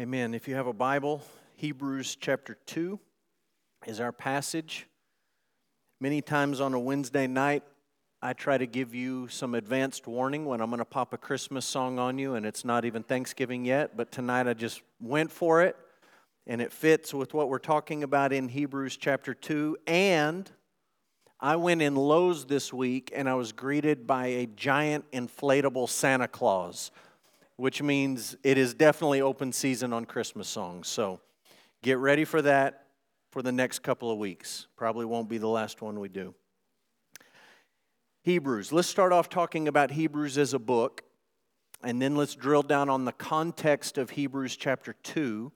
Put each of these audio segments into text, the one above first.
Amen. If you have a Bible, Hebrews chapter 2 is our passage. Many times on a Wednesday night, I try to give you some advanced warning when I'm going to pop a Christmas song on you, and it's not even Thanksgiving yet, but tonight I just went for it, and it fits with what we're talking about in Hebrews chapter 2. And I went in Lowe's this week, and I was greeted by a giant inflatable Santa Claus which means it is definitely open season on Christmas songs. So get ready for that for the next couple of weeks. Probably won't be the last one we do. Hebrews. Let's start off talking about Hebrews as a book, and then let's drill down on the context of Hebrews chapter 2,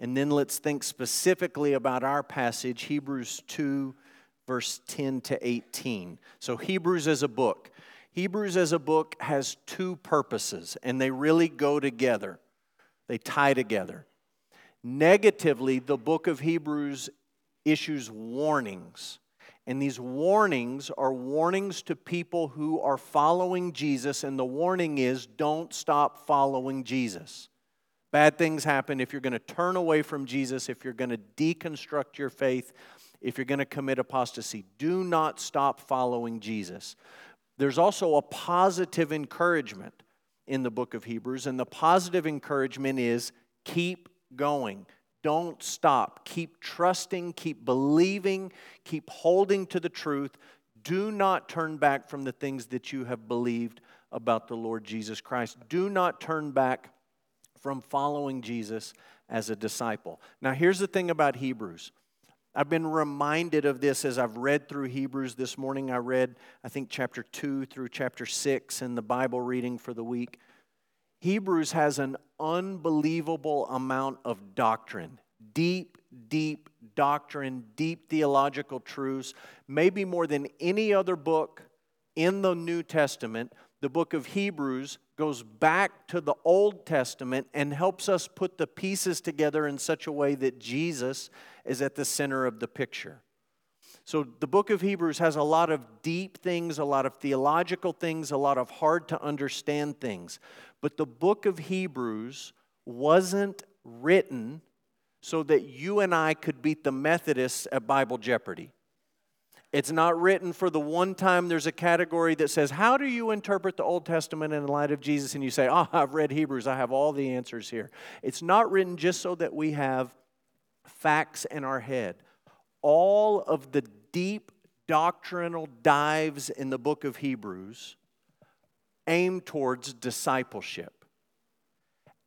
and then let's think specifically about our passage, Hebrews 2, verse 10 to 18. So, Hebrews as a book. Hebrews as a book has two purposes, and they really go together, they tie together. Negatively, the book of Hebrews issues warnings. And these warnings are warnings to people who are following Jesus. And the warning is don't stop following Jesus. Bad things happen if you're going to turn away from Jesus, if you're going to deconstruct your faith, if you're going to commit apostasy. Do not stop following Jesus. There's also a positive encouragement in the book of Hebrews, and the positive encouragement is keep going. Don't stop. Keep trusting, keep believing, keep holding to the truth. Do not turn back from the things that you have believed about the Lord Jesus Christ. Do not turn back from following Jesus as a disciple. Now, here's the thing about Hebrews I've been reminded of this as I've read through Hebrews this morning. I read, I think, chapter 2 through chapter 6 in the Bible reading for the week. Hebrews has an unbelievable amount of doctrine, deep, deep doctrine, deep theological truths, maybe more than any other book in the New Testament. The book of Hebrews goes back to the Old Testament and helps us put the pieces together in such a way that Jesus is at the center of the picture. So, the book of Hebrews has a lot of deep things, a lot of theological things, a lot of hard to understand things. But the book of Hebrews wasn't written so that you and I could beat the Methodists at Bible Jeopardy. It's not written for the one time there's a category that says, How do you interpret the Old Testament in the light of Jesus? And you say, Oh, I've read Hebrews, I have all the answers here. It's not written just so that we have facts in our head. All of the deep doctrinal dives in the book of Hebrews aim towards discipleship,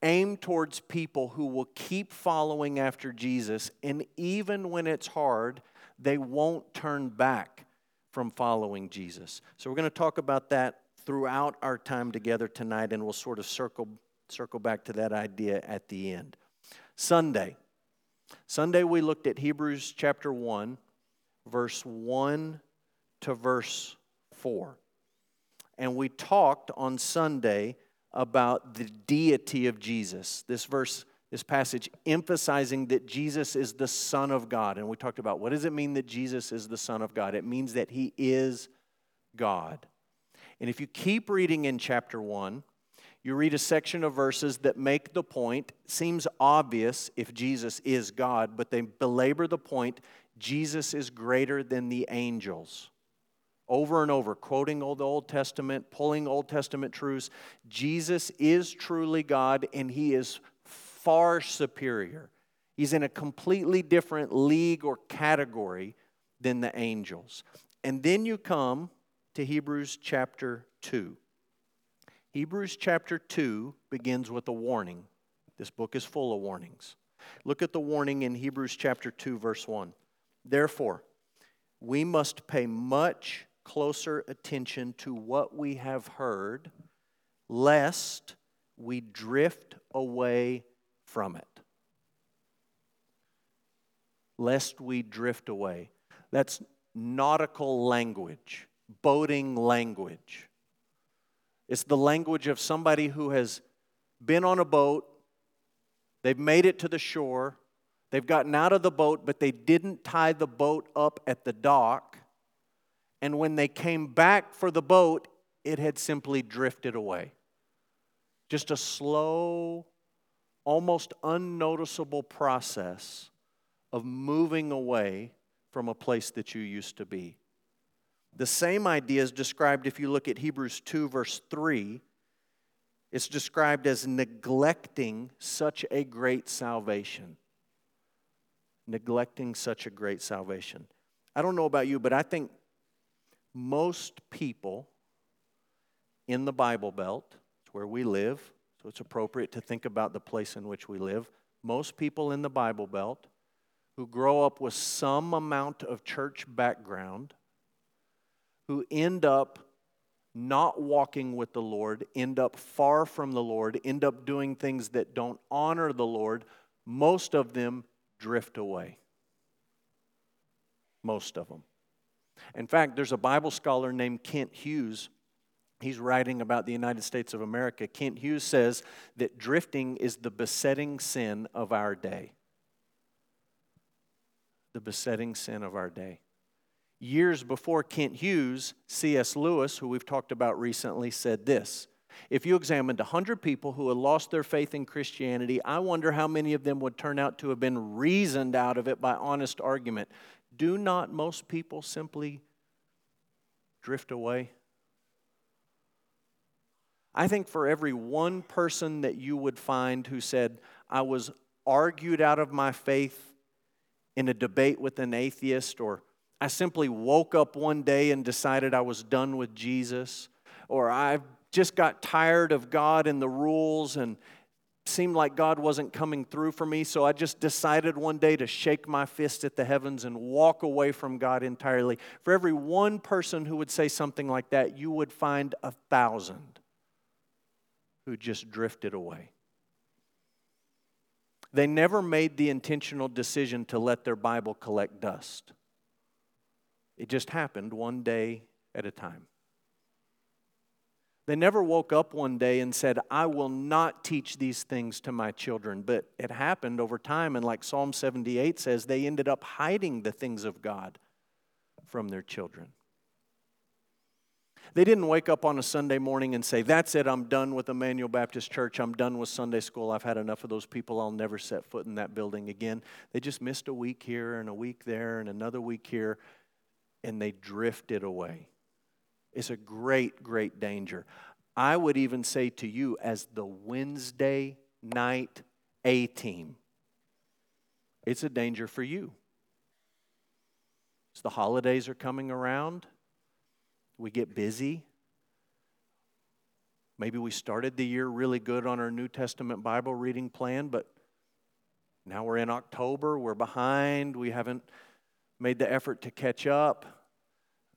aim towards people who will keep following after Jesus, and even when it's hard, they won't turn back from following Jesus. So we're going to talk about that throughout our time together tonight, and we'll sort of circle, circle back to that idea at the end. Sunday, Sunday, we looked at Hebrews chapter 1, verse 1 to verse 4. And we talked on Sunday about the deity of Jesus. This verse, this passage emphasizing that Jesus is the Son of God. And we talked about what does it mean that Jesus is the Son of God? It means that He is God. And if you keep reading in chapter 1, you read a section of verses that make the point, seems obvious if Jesus is God, but they belabor the point Jesus is greater than the angels. Over and over, quoting Old, Old Testament, pulling Old Testament truths. Jesus is truly God and he is far superior. He's in a completely different league or category than the angels. And then you come to Hebrews chapter 2. Hebrews chapter 2 begins with a warning. This book is full of warnings. Look at the warning in Hebrews chapter 2, verse 1. Therefore, we must pay much closer attention to what we have heard, lest we drift away from it. Lest we drift away. That's nautical language, boating language. It's the language of somebody who has been on a boat, they've made it to the shore, they've gotten out of the boat, but they didn't tie the boat up at the dock. And when they came back for the boat, it had simply drifted away. Just a slow almost unnoticeable process of moving away from a place that you used to be. The same idea is described if you look at Hebrews 2, verse 3. It's described as neglecting such a great salvation. Neglecting such a great salvation. I don't know about you, but I think most people in the Bible Belt, it's where we live, so it's appropriate to think about the place in which we live. Most people in the Bible Belt who grow up with some amount of church background, who end up not walking with the Lord, end up far from the Lord, end up doing things that don't honor the Lord, most of them drift away. Most of them. In fact, there's a Bible scholar named Kent Hughes. He's writing about the United States of America. Kent Hughes says that drifting is the besetting sin of our day. The besetting sin of our day. Years before Kent Hughes, C.S. Lewis, who we've talked about recently, said this If you examined 100 people who had lost their faith in Christianity, I wonder how many of them would turn out to have been reasoned out of it by honest argument. Do not most people simply drift away? I think for every one person that you would find who said, I was argued out of my faith in a debate with an atheist, or I simply woke up one day and decided I was done with Jesus, or I just got tired of God and the rules and seemed like God wasn't coming through for me, so I just decided one day to shake my fist at the heavens and walk away from God entirely. For every one person who would say something like that, you would find a thousand who just drifted away. They never made the intentional decision to let their Bible collect dust. It just happened one day at a time. They never woke up one day and said, I will not teach these things to my children. But it happened over time. And like Psalm 78 says, they ended up hiding the things of God from their children. They didn't wake up on a Sunday morning and say, That's it, I'm done with Emmanuel Baptist Church. I'm done with Sunday school. I've had enough of those people. I'll never set foot in that building again. They just missed a week here and a week there and another week here, and they drifted away. It's a great, great danger. I would even say to you, as the Wednesday night A team, it's a danger for you. As the holidays are coming around, we get busy. Maybe we started the year really good on our New Testament Bible reading plan, but now we're in October, we're behind, we haven't made the effort to catch up.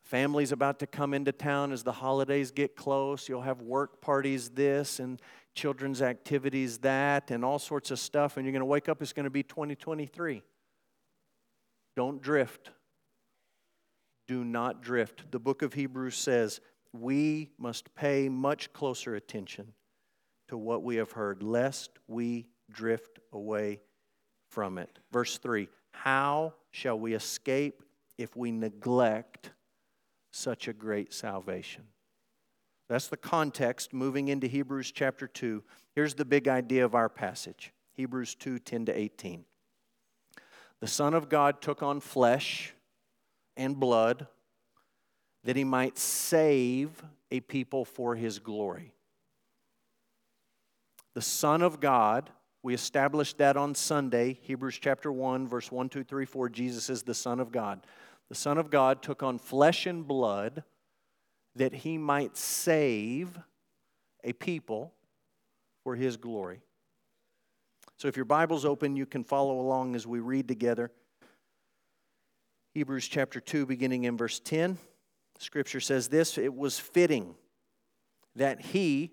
Family's about to come into town as the holidays get close. You'll have work parties, this, and children's activities, that, and all sorts of stuff. And you're going to wake up, it's going to be 2023. Don't drift do not drift. The book of Hebrews says we must pay much closer attention to what we have heard, lest we drift away from it. Verse 3 How shall we escape if we neglect such a great salvation? That's the context moving into Hebrews chapter 2. Here's the big idea of our passage Hebrews 2 10 to 18. The Son of God took on flesh and blood that he might save a people for his glory. The Son of God, we established that on Sunday, Hebrews chapter 1, verse 1, 2, 3, 4. Jesus is the Son of God. The Son of God took on flesh and blood that he might save a people for his glory. So if your Bible's open, you can follow along as we read together. Hebrews chapter 2, beginning in verse 10. Scripture says this it was fitting that he,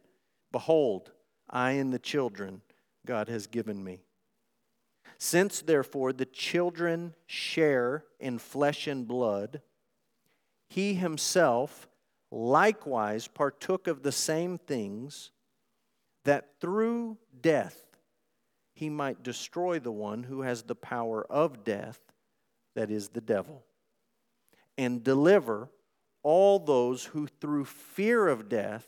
behold, I and the children God has given me. Since, therefore, the children share in flesh and blood, he himself likewise partook of the same things, that through death he might destroy the one who has the power of death, that is, the devil, and deliver all those who through fear of death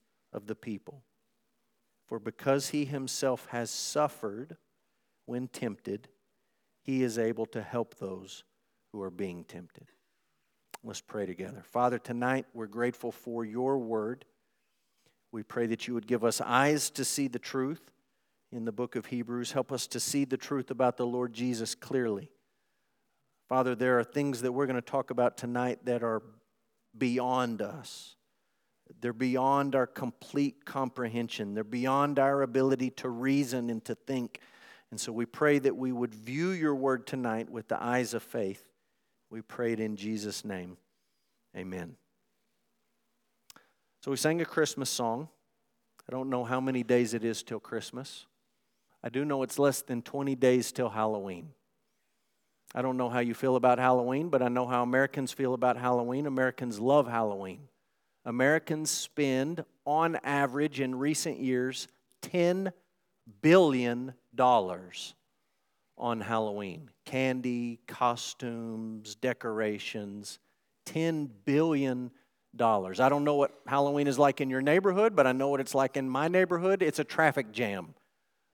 of the people. For because he himself has suffered, when tempted, he is able to help those who are being tempted. Let's pray together. Father, tonight we're grateful for your word. We pray that you would give us eyes to see the truth in the book of Hebrews. Help us to see the truth about the Lord Jesus clearly. Father, there are things that we're going to talk about tonight that are beyond us. They're beyond our complete comprehension. They're beyond our ability to reason and to think and so we pray that we would view your word tonight with the eyes of faith. We pray it in Jesus' name. Amen. So we sang a Christmas song. I don't know how many days it is till Christmas. I do know it's less than 20 days till Halloween. I don't know how you feel about Halloween, but I know how Americans feel about Halloween. Americans love Halloween. Americans spend, on average, in recent years, 10 billion dollars on Halloween. Candy, costumes, decorations, 10 billion dollars. I don't know what Halloween is like in your neighborhood, but I know what it's like in my neighborhood. It's a traffic jam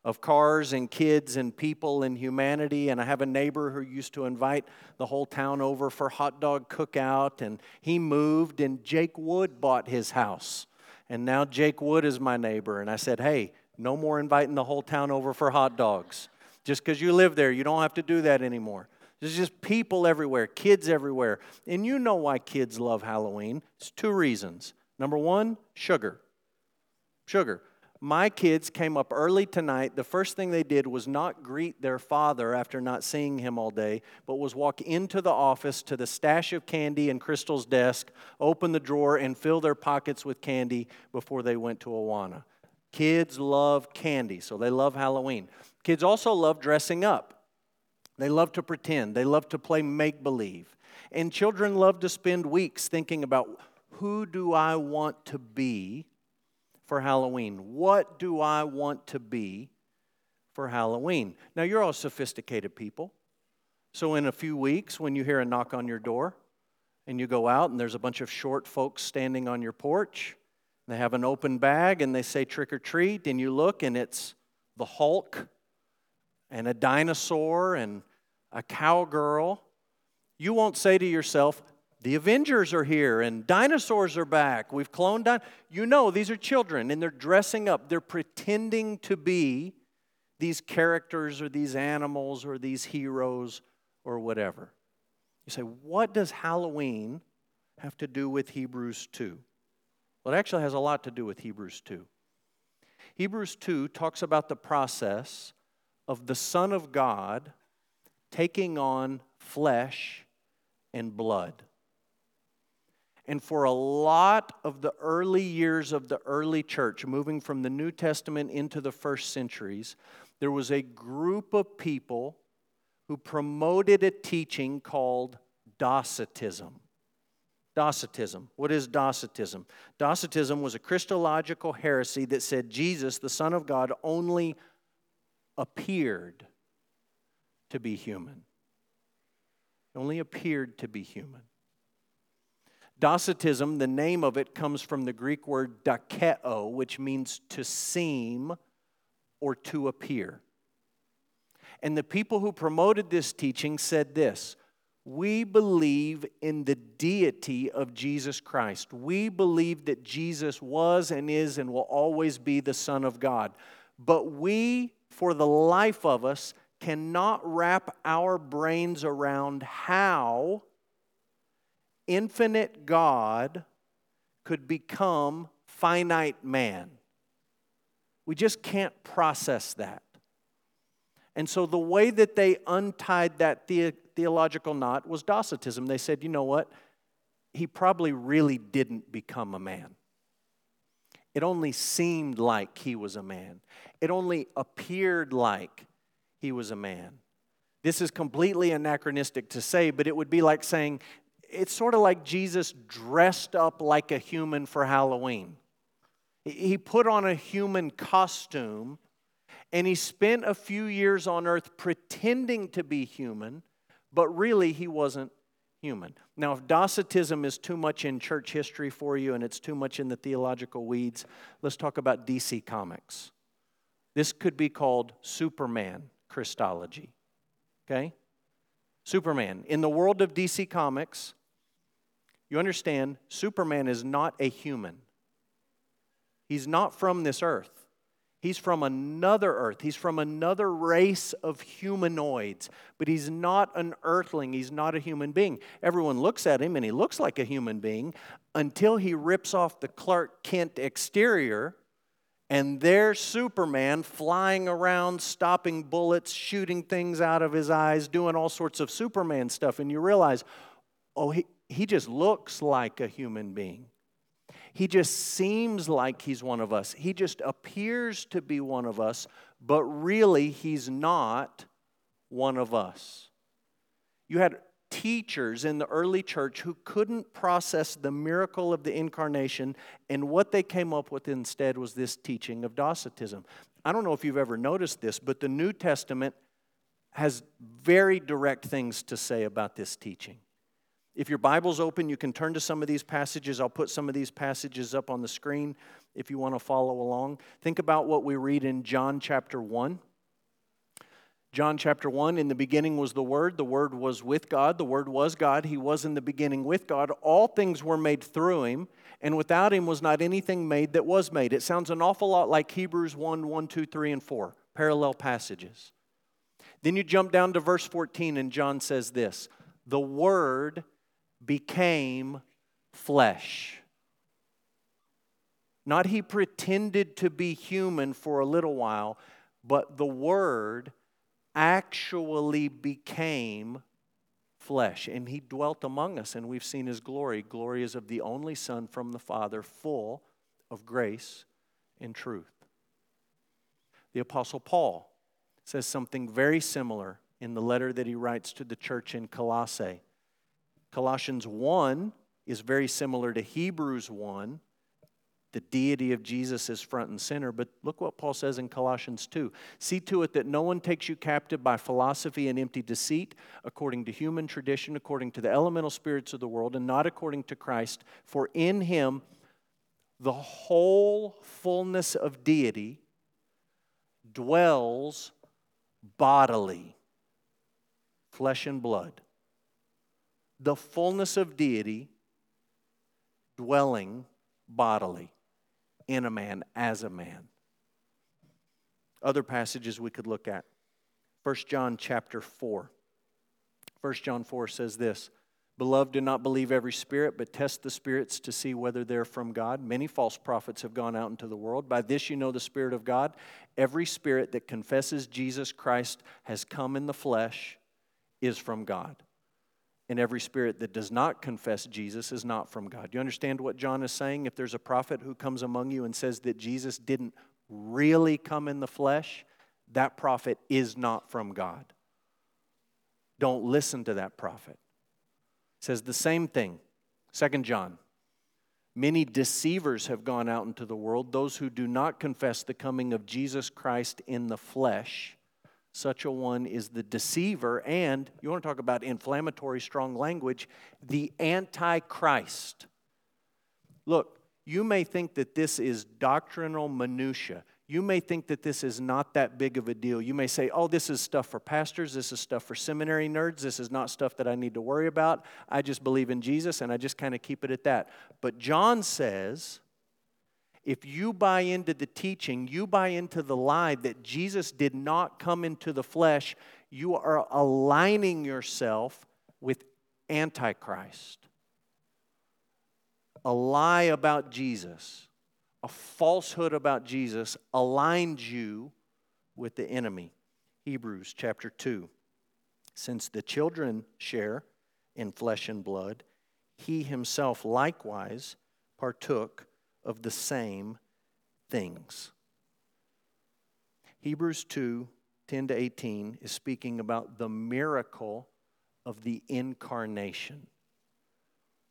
of cars and kids and people and humanity. And I have a neighbor who used to invite the whole town over for hot dog cookout, and he moved, and Jake Wood bought his house. And now Jake Wood is my neighbor. And I said, Hey, no more inviting the whole town over for hot dogs. Just because you live there, you don't have to do that anymore. There's just people everywhere, kids everywhere. And you know why kids love Halloween. It's two reasons. Number one, sugar. Sugar. My kids came up early tonight. The first thing they did was not greet their father after not seeing him all day, but was walk into the office to the stash of candy in Crystal's desk, open the drawer, and fill their pockets with candy before they went to Awana. Kids love candy, so they love Halloween. Kids also love dressing up. They love to pretend, they love to play make believe. And children love to spend weeks thinking about who do I want to be for Halloween? What do I want to be for Halloween? Now, you're all sophisticated people. So, in a few weeks, when you hear a knock on your door and you go out and there's a bunch of short folks standing on your porch, they have an open bag and they say trick or treat, and you look and it's the Hulk and a dinosaur and a cowgirl. You won't say to yourself, the Avengers are here and dinosaurs are back. We've cloned down. You know, these are children and they're dressing up. They're pretending to be these characters or these animals or these heroes or whatever. You say, what does Halloween have to do with Hebrews 2? Well, it actually has a lot to do with Hebrews 2. Hebrews 2 talks about the process of the Son of God taking on flesh and blood. And for a lot of the early years of the early church, moving from the New Testament into the first centuries, there was a group of people who promoted a teaching called Docetism. Docetism. What is Docetism? Docetism was a Christological heresy that said Jesus, the Son of God, only appeared to be human. Only appeared to be human. Docetism, the name of it comes from the Greek word dokeo, which means to seem or to appear. And the people who promoted this teaching said this we believe in the deity of Jesus Christ. We believe that Jesus was and is and will always be the Son of God. But we, for the life of us, cannot wrap our brains around how infinite God could become finite man. We just can't process that. And so the way that they untied that the- theological knot was Docetism. They said, you know what? He probably really didn't become a man. It only seemed like he was a man, it only appeared like he was a man. This is completely anachronistic to say, but it would be like saying it's sort of like Jesus dressed up like a human for Halloween. He put on a human costume and he spent a few years on earth pretending to be human, but really he wasn't human. Now, if Docetism is too much in church history for you and it's too much in the theological weeds, let's talk about DC Comics. This could be called Superman Christology. Okay? Superman. In the world of DC Comics, you understand, Superman is not a human. He's not from this earth. He's from another earth. He's from another race of humanoids, but he's not an earthling. He's not a human being. Everyone looks at him and he looks like a human being until he rips off the Clark Kent exterior and there's Superman flying around, stopping bullets, shooting things out of his eyes, doing all sorts of Superman stuff. And you realize, oh, he, he just looks like a human being. He just seems like he's one of us. He just appears to be one of us, but really he's not one of us. You had teachers in the early church who couldn't process the miracle of the incarnation, and what they came up with instead was this teaching of Docetism. I don't know if you've ever noticed this, but the New Testament has very direct things to say about this teaching. If your Bible's open, you can turn to some of these passages. I'll put some of these passages up on the screen if you want to follow along. Think about what we read in John chapter 1. John chapter 1 In the beginning was the Word, the Word was with God, the Word was God, He was in the beginning with God. All things were made through Him, and without Him was not anything made that was made. It sounds an awful lot like Hebrews 1 1, 2, 3, and 4, parallel passages. Then you jump down to verse 14, and John says this The Word became flesh. Not he pretended to be human for a little while, but the Word actually became flesh and he dwelt among us and we've seen his glory. Glory is of the only son from the father full of grace and truth. The apostle paul says something very similar in the letter that he writes to the church in colossae colossians 1 is very similar to hebrews 1 the deity of Jesus is front and center. But look what Paul says in Colossians 2 See to it that no one takes you captive by philosophy and empty deceit, according to human tradition, according to the elemental spirits of the world, and not according to Christ. For in him the whole fullness of deity dwells bodily, flesh and blood. The fullness of deity dwelling bodily in a man as a man. Other passages we could look at. 1 John chapter 4. 1 John 4 says this Beloved, do not believe every spirit, but test the spirits to see whether they're from God. Many false prophets have gone out into the world. By this you know the Spirit of God. Every spirit that confesses Jesus Christ has come in the flesh is from God and every spirit that does not confess Jesus is not from God. Do you understand what John is saying? If there's a prophet who comes among you and says that Jesus didn't really come in the flesh, that prophet is not from God. Don't listen to that prophet. It says the same thing. Second John. Many deceivers have gone out into the world, those who do not confess the coming of Jesus Christ in the flesh such a one is the deceiver, and you want to talk about inflammatory, strong language, the antichrist. Look, you may think that this is doctrinal minutia. You may think that this is not that big of a deal. You may say, oh, this is stuff for pastors. This is stuff for seminary nerds. This is not stuff that I need to worry about. I just believe in Jesus and I just kind of keep it at that. But John says if you buy into the teaching, you buy into the lie that Jesus did not come into the flesh, you are aligning yourself with Antichrist. A lie about Jesus, a falsehood about Jesus aligns you with the enemy. Hebrews chapter 2. Since the children share in flesh and blood, he himself likewise partook of the same things. Hebrews 2 10 to 18 is speaking about the miracle of the incarnation.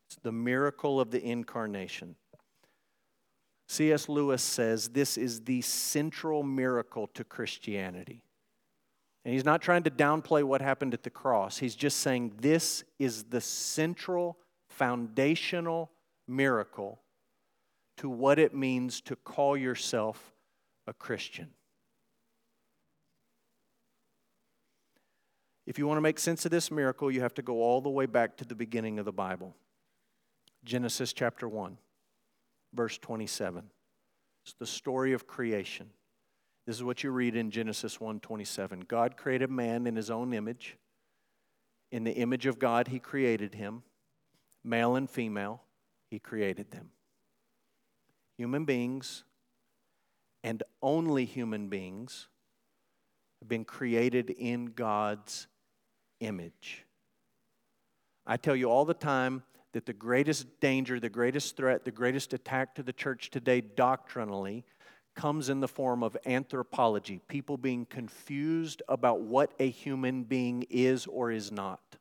It's the miracle of the incarnation. C.S. Lewis says this is the central miracle to Christianity. And he's not trying to downplay what happened at the cross. He's just saying this is the central, foundational miracle to what it means to call yourself a Christian. If you want to make sense of this miracle, you have to go all the way back to the beginning of the Bible Genesis chapter 1, verse 27. It's the story of creation. This is what you read in Genesis 1:27. God created man in his own image. In the image of God he created him. Male and female, he created them. Human beings and only human beings have been created in God's image. I tell you all the time that the greatest danger, the greatest threat, the greatest attack to the church today doctrinally comes in the form of anthropology, people being confused about what a human being is or is not.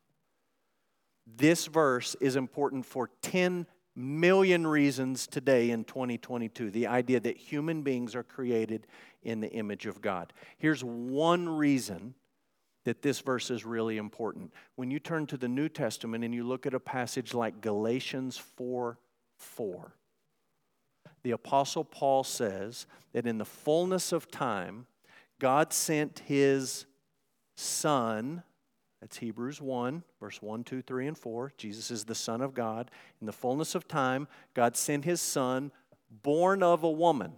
This verse is important for 10 million reasons today in 2022. The idea that human beings are created in the image of God. Here's one reason that this verse is really important. When you turn to the New Testament and you look at a passage like Galatians 4 4, the Apostle Paul says that in the fullness of time, God sent his Son. That's Hebrews 1, verse 1, 2, 3, and 4. Jesus is the Son of God. In the fullness of time, God sent his Son, born of a woman.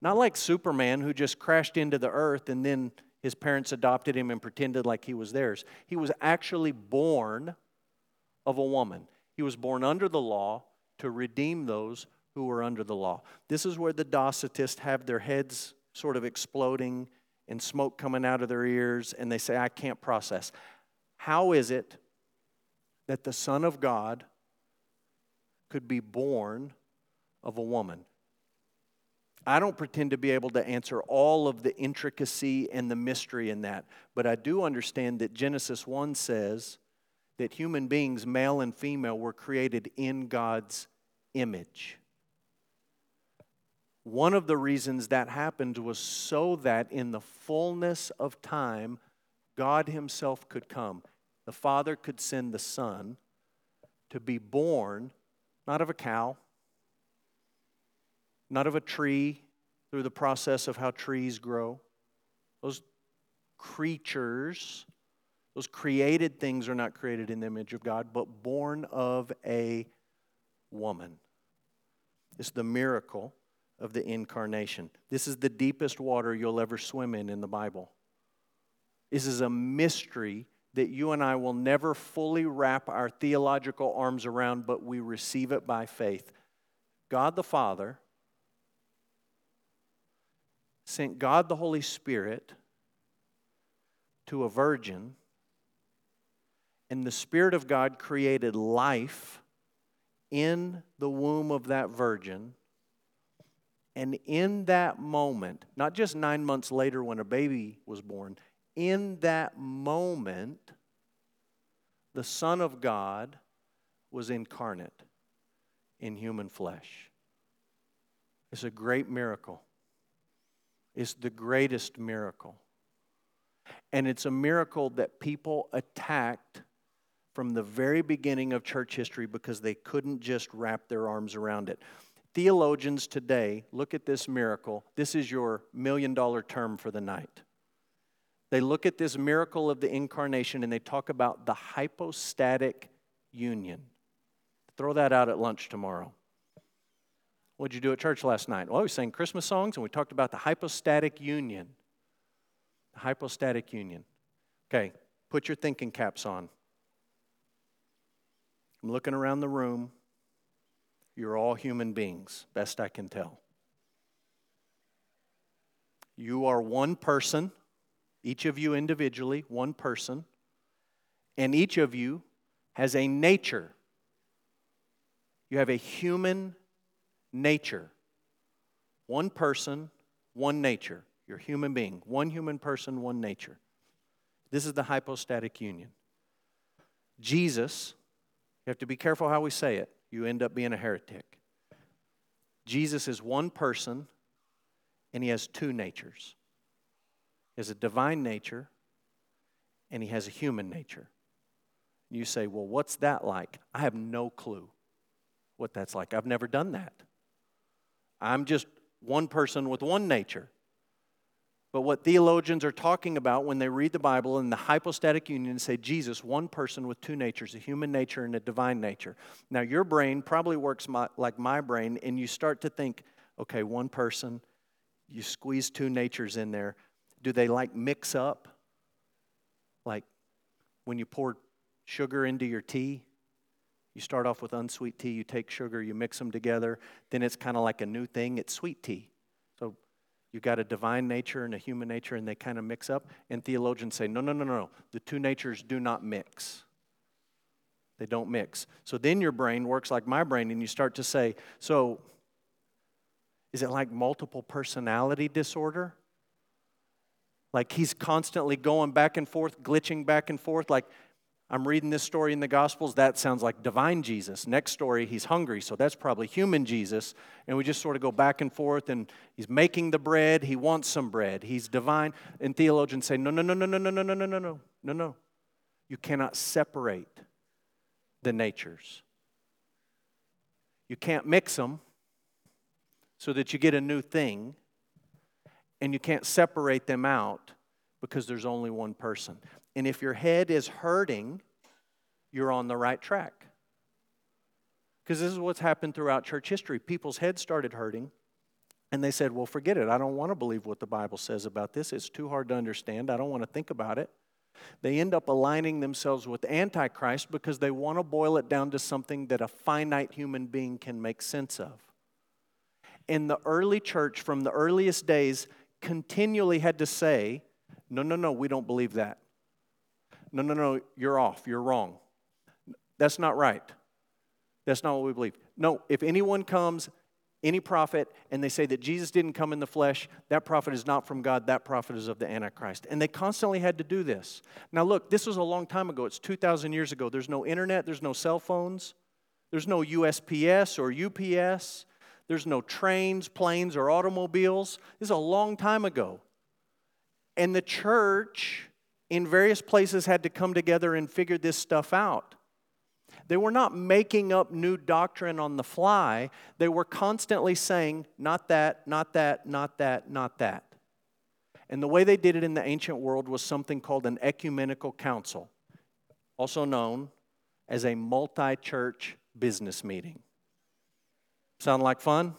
Not like Superman who just crashed into the earth and then his parents adopted him and pretended like he was theirs. He was actually born of a woman. He was born under the law to redeem those who were under the law. This is where the Docetists have their heads sort of exploding and smoke coming out of their ears, and they say, I can't process. How is it that the Son of God could be born of a woman? I don't pretend to be able to answer all of the intricacy and the mystery in that, but I do understand that Genesis 1 says that human beings, male and female, were created in God's image. One of the reasons that happened was so that in the fullness of time, God Himself could come. The Father could send the Son to be born, not of a cow, not of a tree through the process of how trees grow. Those creatures, those created things are not created in the image of God, but born of a woman. It's the miracle of the incarnation. This is the deepest water you'll ever swim in in the Bible. This is a mystery that you and I will never fully wrap our theological arms around, but we receive it by faith. God the Father sent God the Holy Spirit to a virgin, and the Spirit of God created life in the womb of that virgin. And in that moment, not just nine months later when a baby was born, in that moment, the Son of God was incarnate in human flesh. It's a great miracle It's the greatest miracle. And it's a miracle that people attacked from the very beginning of church history because they couldn't just wrap their arms around it. Theologians today look at this miracle. This is your million dollar term for the night. They look at this miracle of the incarnation and they talk about the hypostatic union. Throw that out at lunch tomorrow. What did you do at church last night? Well, we sang Christmas songs and we talked about the hypostatic union. The hypostatic union. Okay, put your thinking caps on. I'm looking around the room. You're all human beings, best I can tell. You are one person, each of you individually, one person, and each of you has a nature. You have a human nature. One person, one nature. You're a human being. One human person, one nature. This is the hypostatic union. Jesus, you have to be careful how we say it, you end up being a heretic. Jesus is one person and he has two natures. Has a divine nature and he has a human nature. You say, Well, what's that like? I have no clue what that's like. I've never done that. I'm just one person with one nature. But what theologians are talking about when they read the Bible in the hypostatic union and say Jesus, one person with two natures, a human nature and a divine nature. Now, your brain probably works my, like my brain, and you start to think, okay, one person, you squeeze two natures in there. Do they like mix up? Like when you pour sugar into your tea, you start off with unsweet tea, you take sugar, you mix them together, then it's kind of like a new thing, it's sweet tea. So you've got a divine nature and a human nature, and they kind of mix up. And theologians say, no, no, no, no, no. the two natures do not mix. They don't mix. So then your brain works like my brain, and you start to say, so is it like multiple personality disorder? Like he's constantly going back and forth, glitching back and forth. Like I'm reading this story in the Gospels, that sounds like divine Jesus. Next story, he's hungry, so that's probably human Jesus. And we just sort of go back and forth, and he's making the bread, he wants some bread. He's divine. And theologians say, no, no, no, no, no, no, no, no, no, no, no, no, no. You cannot separate the natures. You can't mix them so that you get a new thing, and you can't separate them out because there's only one person. And if your head is hurting, you're on the right track. Because this is what's happened throughout church history. People's heads started hurting, and they said, Well, forget it. I don't want to believe what the Bible says about this. It's too hard to understand. I don't want to think about it. They end up aligning themselves with Antichrist because they want to boil it down to something that a finite human being can make sense of. In the early church, from the earliest days, continually had to say, No, no, no, we don't believe that. No, no, no, you're off. You're wrong. That's not right. That's not what we believe. No, if anyone comes, any prophet, and they say that Jesus didn't come in the flesh, that prophet is not from God, that prophet is of the Antichrist. And they constantly had to do this. Now, look, this was a long time ago. It's 2,000 years ago. There's no internet, there's no cell phones, there's no USPS or UPS, there's no trains, planes, or automobiles. This is a long time ago. And the church in various places had to come together and figure this stuff out. They were not making up new doctrine on the fly. They were constantly saying, not that, not that, not that, not that. And the way they did it in the ancient world was something called an ecumenical council, also known as a multi church business meeting. Sound like fun?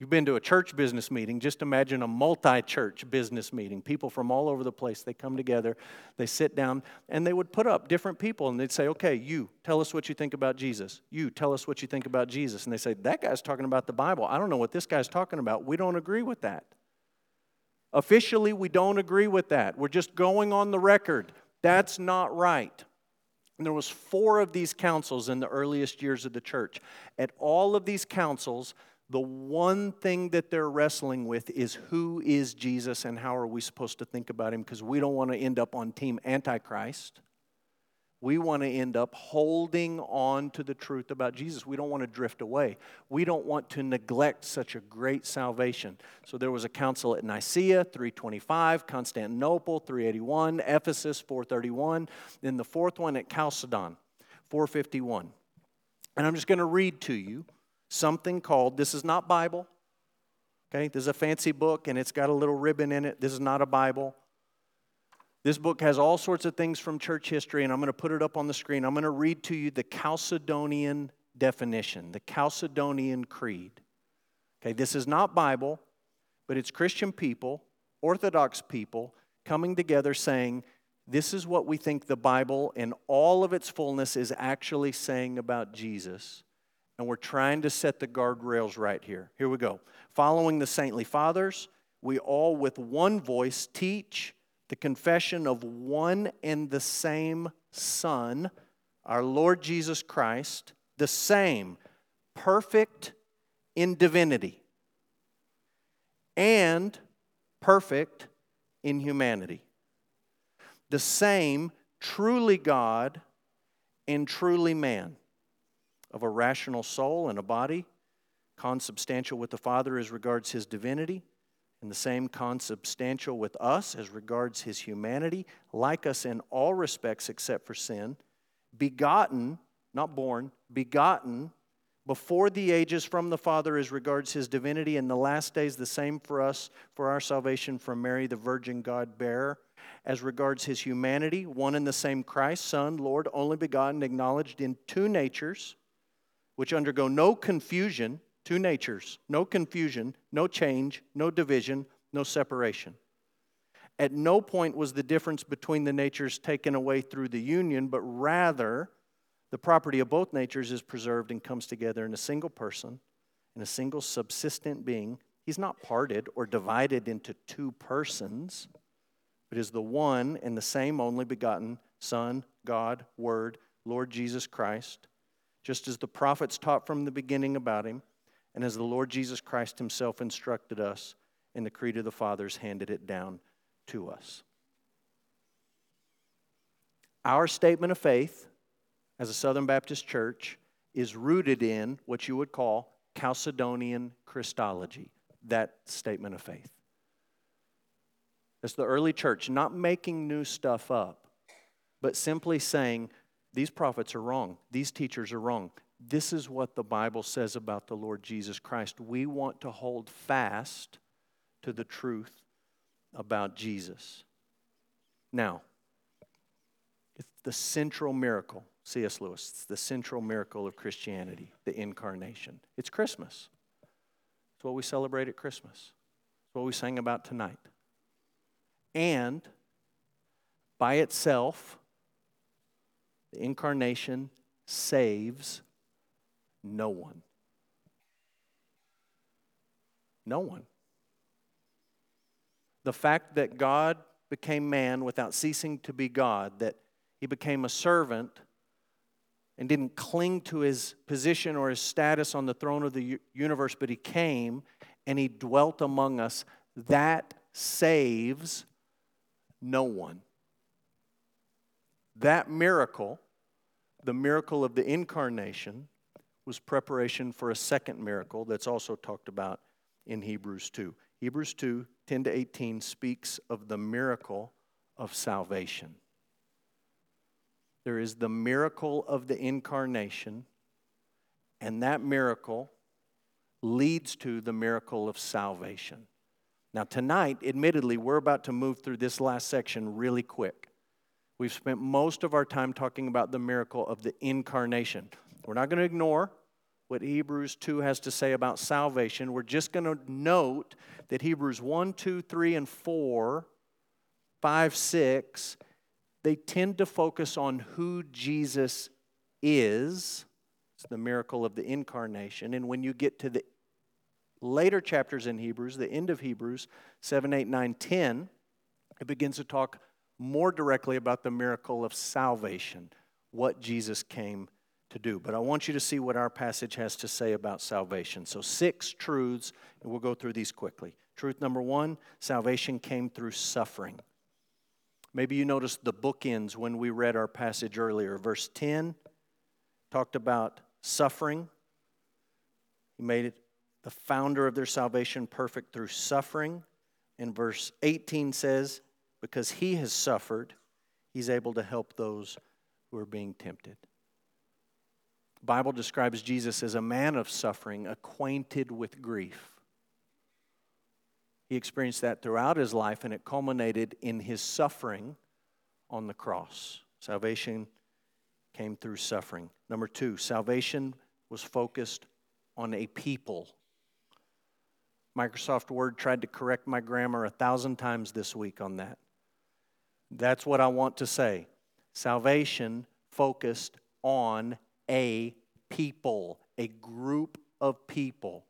You've been to a church business meeting. Just imagine a multi church business meeting. People from all over the place, they come together, they sit down, and they would put up different people and they'd say, Okay, you, tell us what you think about Jesus. You, tell us what you think about Jesus. And they say, That guy's talking about the Bible. I don't know what this guy's talking about. We don't agree with that. Officially, we don't agree with that. We're just going on the record. That's not right. And there was four of these councils in the earliest years of the church. At all of these councils, the one thing that they're wrestling with is who is Jesus and how are we supposed to think about him because we don't want to end up on team Antichrist. We want to end up holding on to the truth about Jesus. We don't want to drift away. We don't want to neglect such a great salvation. So there was a council at Nicaea, 325, Constantinople, 381, Ephesus, 431, then the fourth one at Chalcedon, 451. And I'm just going to read to you something called, this is not Bible, okay? This is a fancy book and it's got a little ribbon in it. This is not a Bible. This book has all sorts of things from church history, and I'm going to put it up on the screen. I'm going to read to you the Chalcedonian definition, the Chalcedonian Creed. Okay, this is not Bible, but it's Christian people, Orthodox people, coming together saying, This is what we think the Bible, in all of its fullness, is actually saying about Jesus. And we're trying to set the guardrails right here. Here we go. Following the saintly fathers, we all with one voice teach the confession of one and the same Son, our Lord Jesus Christ, the same, perfect in divinity and perfect in humanity. The same, truly God and truly man, of a rational soul and a body, consubstantial with the Father as regards his divinity, and the same consubstantial with us as regards his humanity, like us in all respects except for sin, begotten, not born, begotten before the ages from the Father as regards his divinity, in the last days the same for us for our salvation from Mary, the Virgin God bearer. As regards his humanity, one and the same Christ, Son, Lord, only begotten, acknowledged in two natures, which undergo no confusion, two natures, no confusion, no change, no division, no separation. At no point was the difference between the natures taken away through the union, but rather the property of both natures is preserved and comes together in a single person, in a single subsistent being. He's not parted or divided into two persons, but is the one and the same only begotten Son, God, Word, Lord Jesus Christ, just as the prophets taught from the beginning about him, and as the Lord Jesus Christ himself instructed us, in the Creed of the Fathers handed it down to us. Our statement of faith as a Southern Baptist church is rooted in what you would call Chalcedonian Christology, that statement of faith. It's the early church not making new stuff up, but simply saying, these prophets are wrong, these teachers are wrong. This is what the Bible says about the Lord Jesus Christ. We want to hold fast to the truth about Jesus. Now, it's the central miracle C.S. Lewis. It's the central miracle of Christianity, the incarnation. It's Christmas. It's what we celebrate at Christmas. It's what we sang about tonight. And by itself, the incarnation saves no one. No one. The fact that God became man without ceasing to be God, that he became a servant and didn't cling to his position or his status on the throne of the universe, but he came and he dwelt among us, that saves no one. That miracle, the miracle of the incarnation, was preparation for a second miracle that's also talked about in Hebrews 2. Hebrews 2 10 to 18 speaks of the miracle of salvation. There is the miracle of the incarnation, and that miracle leads to the miracle of salvation. Now, tonight, admittedly, we're about to move through this last section really quick. We've spent most of our time talking about the miracle of the incarnation. We're not going to ignore what Hebrews 2 has to say about salvation. We're just going to note that Hebrews 1, 2, 3, and 4, 5, 6 they tend to focus on who Jesus is. It's the miracle of the incarnation. And when you get to the later chapters in Hebrews, the end of Hebrews 7, 8, 9, 10, it begins to talk more directly about the miracle of salvation, what Jesus came to do. But I want you to see what our passage has to say about salvation. So, six truths, and we'll go through these quickly. Truth number one salvation came through suffering. Maybe you noticed the bookends when we read our passage earlier. Verse 10 talked about suffering. He made it the founder of their salvation perfect through suffering. And verse 18 says, because he has suffered, he's able to help those who are being tempted. The Bible describes Jesus as a man of suffering, acquainted with grief. He experienced that throughout his life, and it culminated in his suffering on the cross. Salvation came through suffering. Number two, salvation was focused on a people. Microsoft Word tried to correct my grammar a thousand times this week on that. That's what I want to say. Salvation focused on a people, a group of people.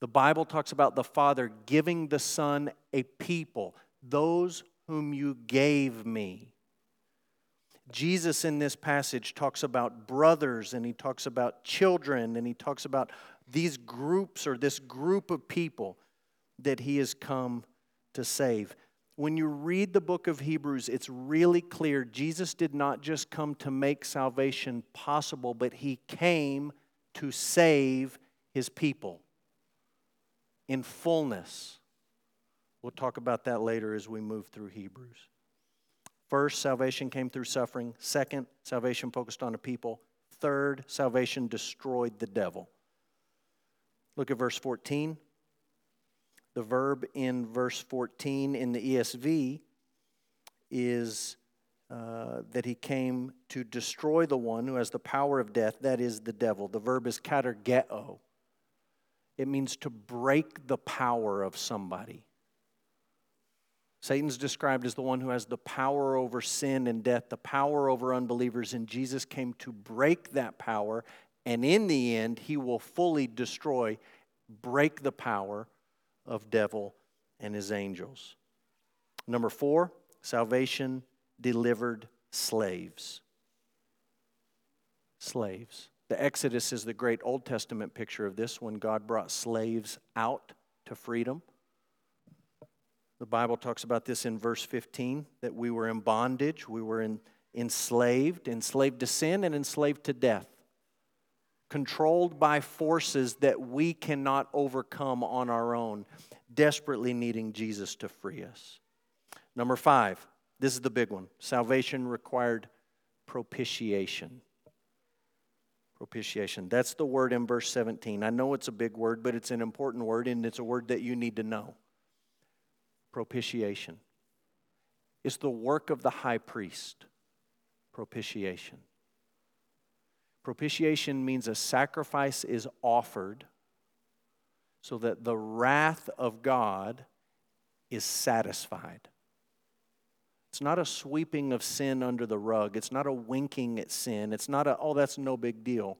The Bible talks about the Father giving the Son a people, those whom you gave me. Jesus in this passage talks about brothers and he talks about children and he talks about these groups or this group of people that he has come to save. When you read the book of Hebrews, it's really clear Jesus did not just come to make salvation possible, but he came to save his people in fullness. We'll talk about that later as we move through Hebrews. First, salvation came through suffering. Second, salvation focused on a people. Third, salvation destroyed the devil. Look at verse 14. The verb in verse 14 in the ESV is uh, that he came to destroy the one who has the power of death, that is the devil. The verb is katargeo. It means to break the power of somebody. Satan's described as the one who has the power over sin and death, the power over unbelievers, and Jesus came to break that power, and in the end, he will fully destroy, break the power of devil and his angels. Number four, salvation delivered slaves. Slaves. The Exodus is the great Old Testament picture of this when God brought slaves out to freedom. The Bible talks about this in verse 15 that we were in bondage, we were in, enslaved, enslaved to sin and enslaved to death, controlled by forces that we cannot overcome on our own, desperately needing Jesus to free us. Number five, this is the big one salvation required propitiation. Propitiation. That's the word in verse 17. I know it's a big word, but it's an important word, and it's a word that you need to know propitiation. It's the work of the high priest, propitiation. Propitiation means a sacrifice is offered so that the wrath of God is satisfied. It's not a sweeping of sin under the rug. It's not a winking at sin. It's not a, oh, that's no big deal.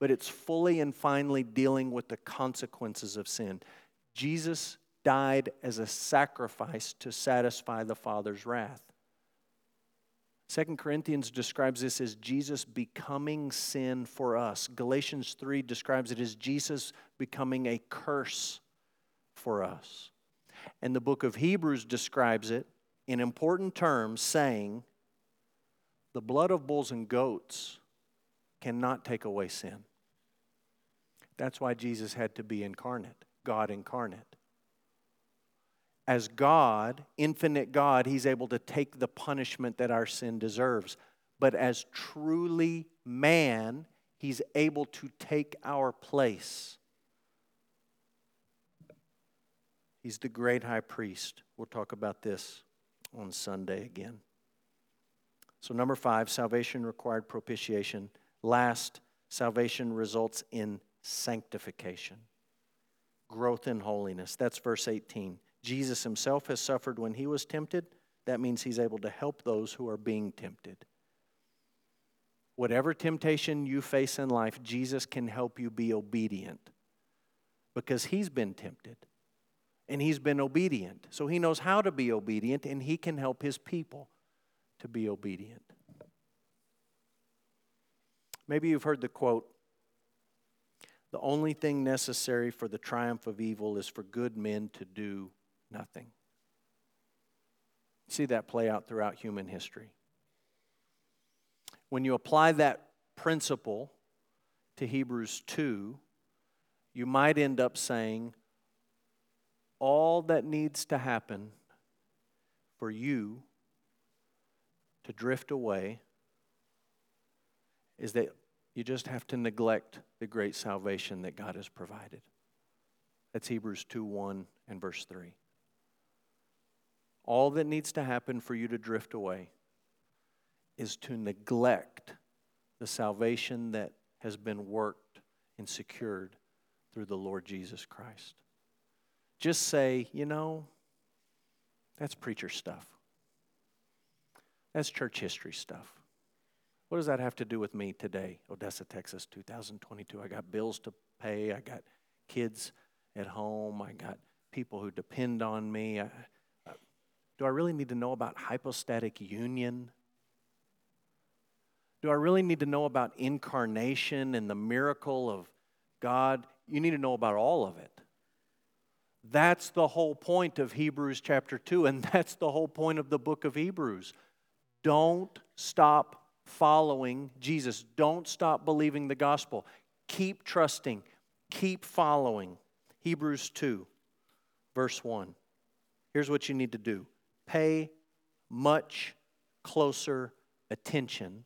But it's fully and finally dealing with the consequences of sin. Jesus died as a sacrifice to satisfy the Father's wrath. Second Corinthians describes this as Jesus becoming sin for us. Galatians 3 describes it as Jesus becoming a curse for us. And the book of Hebrews describes it in important terms, saying, The blood of bulls and goats cannot take away sin. That's why Jesus had to be incarnate, God incarnate as God, infinite God, He's able to take the punishment that our sin deserves. But as truly man, He's able to take our place. He's the great high priest. We'll talk about this on Sunday again. So, number five, salvation required propitiation. Last, salvation results in sanctification, growth in holiness. That's verse 18. Jesus himself has suffered when he was tempted. That means he's able to help those who are being tempted. Whatever temptation you face in life, Jesus can help you be obedient because he's been tempted and he's been obedient. So he knows how to be obedient and he can help his people to be obedient. Maybe you've heard the quote The only thing necessary for the triumph of evil is for good men to do nothing. See that play out throughout human history. When you apply that principle to Hebrews 2, you might end up saying, all that needs to happen for you to drift away is that you just have to neglect the great salvation that God has provided. That's Hebrews 2 1 and verse 3. All that needs to happen for you to drift away is to neglect the salvation that has been worked and secured through the Lord Jesus Christ. Just say, you know, that's preacher stuff. That's church history stuff. What does that have to do with me today? Odessa, Texas, 2022. I got bills to pay. I got kids at home. I got people who depend on me. I, do I really need to know about hypostatic union? Do I really need to know about incarnation and the miracle of God? You need to know about all of it. That's the whole point of Hebrews chapter 2, and that's the whole point of the book of Hebrews. Don't stop following Jesus. Don't stop believing the gospel. Keep trusting. Keep following. Hebrews 2, verse 1. Here's what you need to do pay much closer attention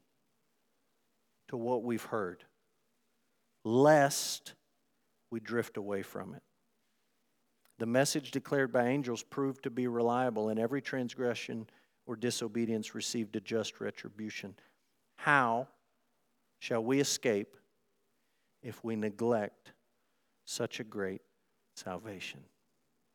to what we've heard, lest we drift away from it. The message declared by angels proved to be reliable, and every transgression or disobedience received a just retribution. How shall we escape if we neglect such a great salvation?